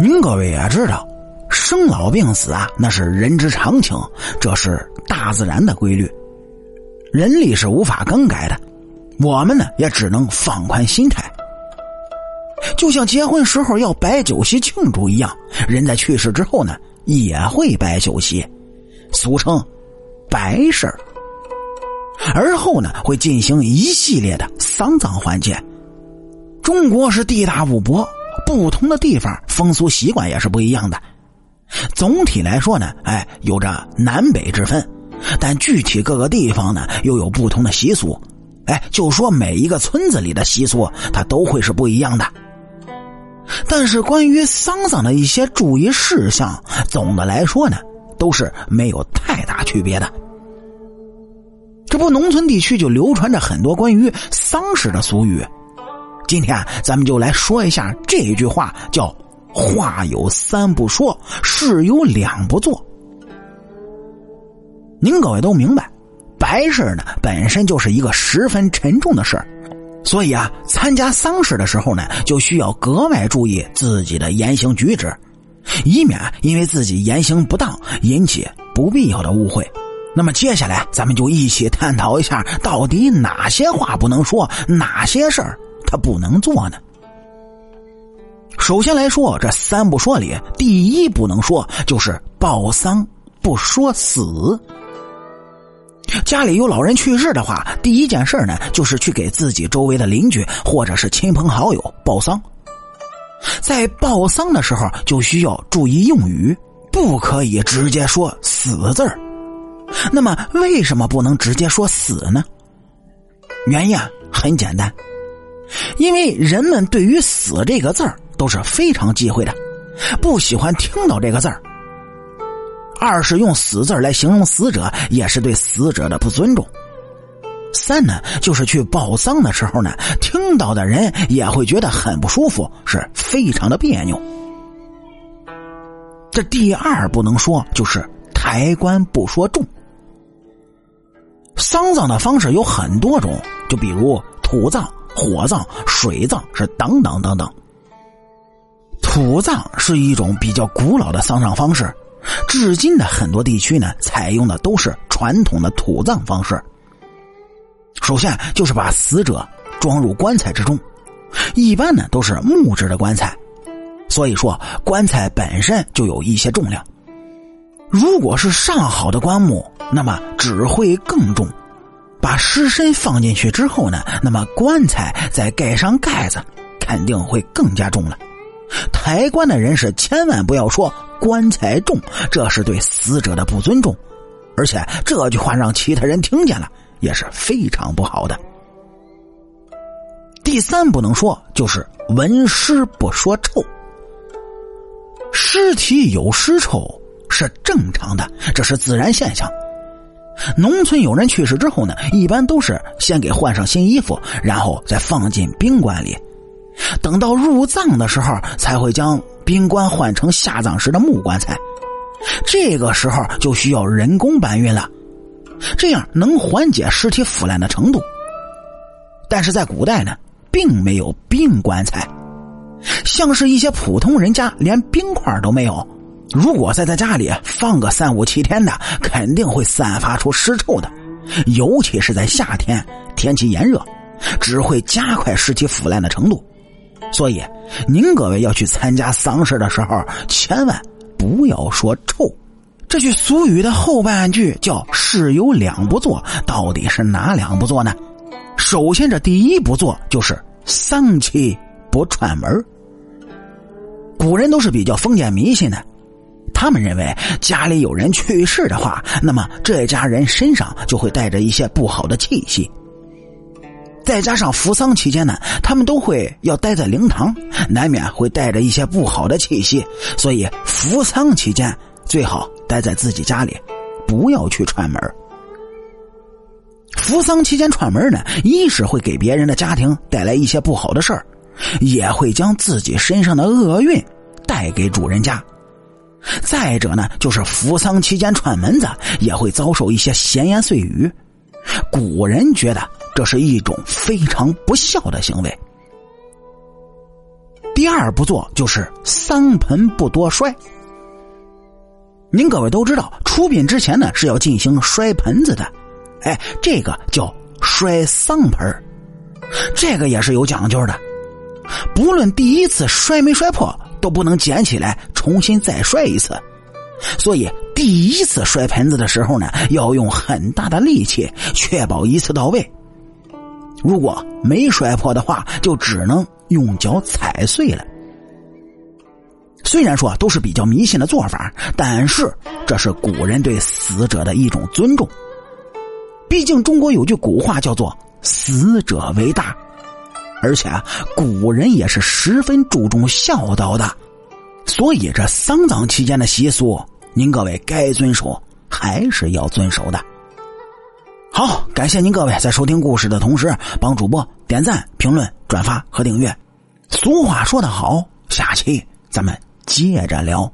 您各位也知道，生老病死啊，那是人之常情，这是大自然的规律，人力是无法更改的。我们呢，也只能放宽心态。就像结婚时候要摆酒席庆祝一样，人在去世之后呢，也会摆酒席，俗称白事儿。而后呢，会进行一系列的丧葬环节。中国是地大物博。不同的地方风俗习惯也是不一样的。总体来说呢，哎，有着南北之分，但具体各个地方呢又有不同的习俗。哎，就说每一个村子里的习俗，它都会是不一样的。但是关于丧葬的一些注意事项，总的来说呢，都是没有太大区别的。这不，农村地区就流传着很多关于丧事的俗语。今天咱们就来说一下这句话，叫“话有三不说，事有两不做”。您各位都明白，白事呢本身就是一个十分沉重的事儿，所以啊，参加丧事的时候呢，就需要格外注意自己的言行举止，以免因为自己言行不当引起不必要的误会。那么接下来，咱们就一起探讨一下，到底哪些话不能说，哪些事儿。他不能做呢。首先来说，这三不说里，第一不能说就是报丧不说死。家里有老人去世的话，第一件事呢，就是去给自己周围的邻居或者是亲朋好友报丧。在报丧的时候，就需要注意用语，不可以直接说“死”字儿。那么，为什么不能直接说“死”呢？原因啊，很简单。因为人们对于“死”这个字儿都是非常忌讳的，不喜欢听到这个字儿。二是用“死”字来形容死者，也是对死者的不尊重。三呢，就是去报丧的时候呢，听到的人也会觉得很不舒服，是非常的别扭。这第二不能说，就是抬棺不说重。丧葬的方式有很多种，就比如土葬。火葬、水葬是等等等等。土葬是一种比较古老的丧葬方式，至今的很多地区呢，采用的都是传统的土葬方式。首先就是把死者装入棺材之中，一般呢都是木质的棺材，所以说棺材本身就有一些重量。如果是上好的棺木，那么只会更重。把尸身放进去之后呢，那么棺材再盖上盖子，肯定会更加重了。抬棺的人是千万不要说棺材重，这是对死者的不尊重，而且这句话让其他人听见了也是非常不好的。第三不能说就是闻尸不说臭，尸体有尸臭是正常的，这是自然现象。农村有人去世之后呢，一般都是先给换上新衣服，然后再放进冰棺里，等到入葬的时候才会将冰棺换成下葬时的木棺材。这个时候就需要人工搬运了，这样能缓解尸体腐烂的程度。但是在古代呢，并没有冰棺材，像是一些普通人家连冰块都没有。如果在他家里放个三五七天的，肯定会散发出尸臭的，尤其是在夏天，天气炎热，只会加快尸体腐烂的程度。所以，您各位要去参加丧事的时候，千万不要说臭。这句俗语的后半句叫“事有两不做”，到底是哪两不做呢？首先，这第一不做就是丧期不串门古人都是比较封建迷信的。他们认为家里有人去世的话，那么这家人身上就会带着一些不好的气息。再加上扶丧期间呢，他们都会要待在灵堂，难免会带着一些不好的气息。所以扶丧期间最好待在自己家里，不要去串门。扶丧期间串门呢，一是会给别人的家庭带来一些不好的事儿，也会将自己身上的厄运带给主人家。再者呢，就是扶丧期间串门子也会遭受一些闲言碎语，古人觉得这是一种非常不孝的行为。第二不做就是丧盆不多摔。您各位都知道，出殡之前呢是要进行摔盆子的，哎，这个叫摔丧盆这个也是有讲究的。不论第一次摔没摔破，都不能捡起来重新再摔一次。所以第一次摔盆子的时候呢，要用很大的力气，确保一次到位。如果没摔破的话，就只能用脚踩碎了。虽然说都是比较迷信的做法，但是这是古人对死者的一种尊重。毕竟中国有句古话叫做“死者为大”，而且古人也是十分注重孝道的，所以这丧葬期间的习俗，您各位该遵守还是要遵守的。好，感谢您各位在收听故事的同时，帮主播点赞、评论、转发和订阅。俗话说得好，下期咱们接着聊。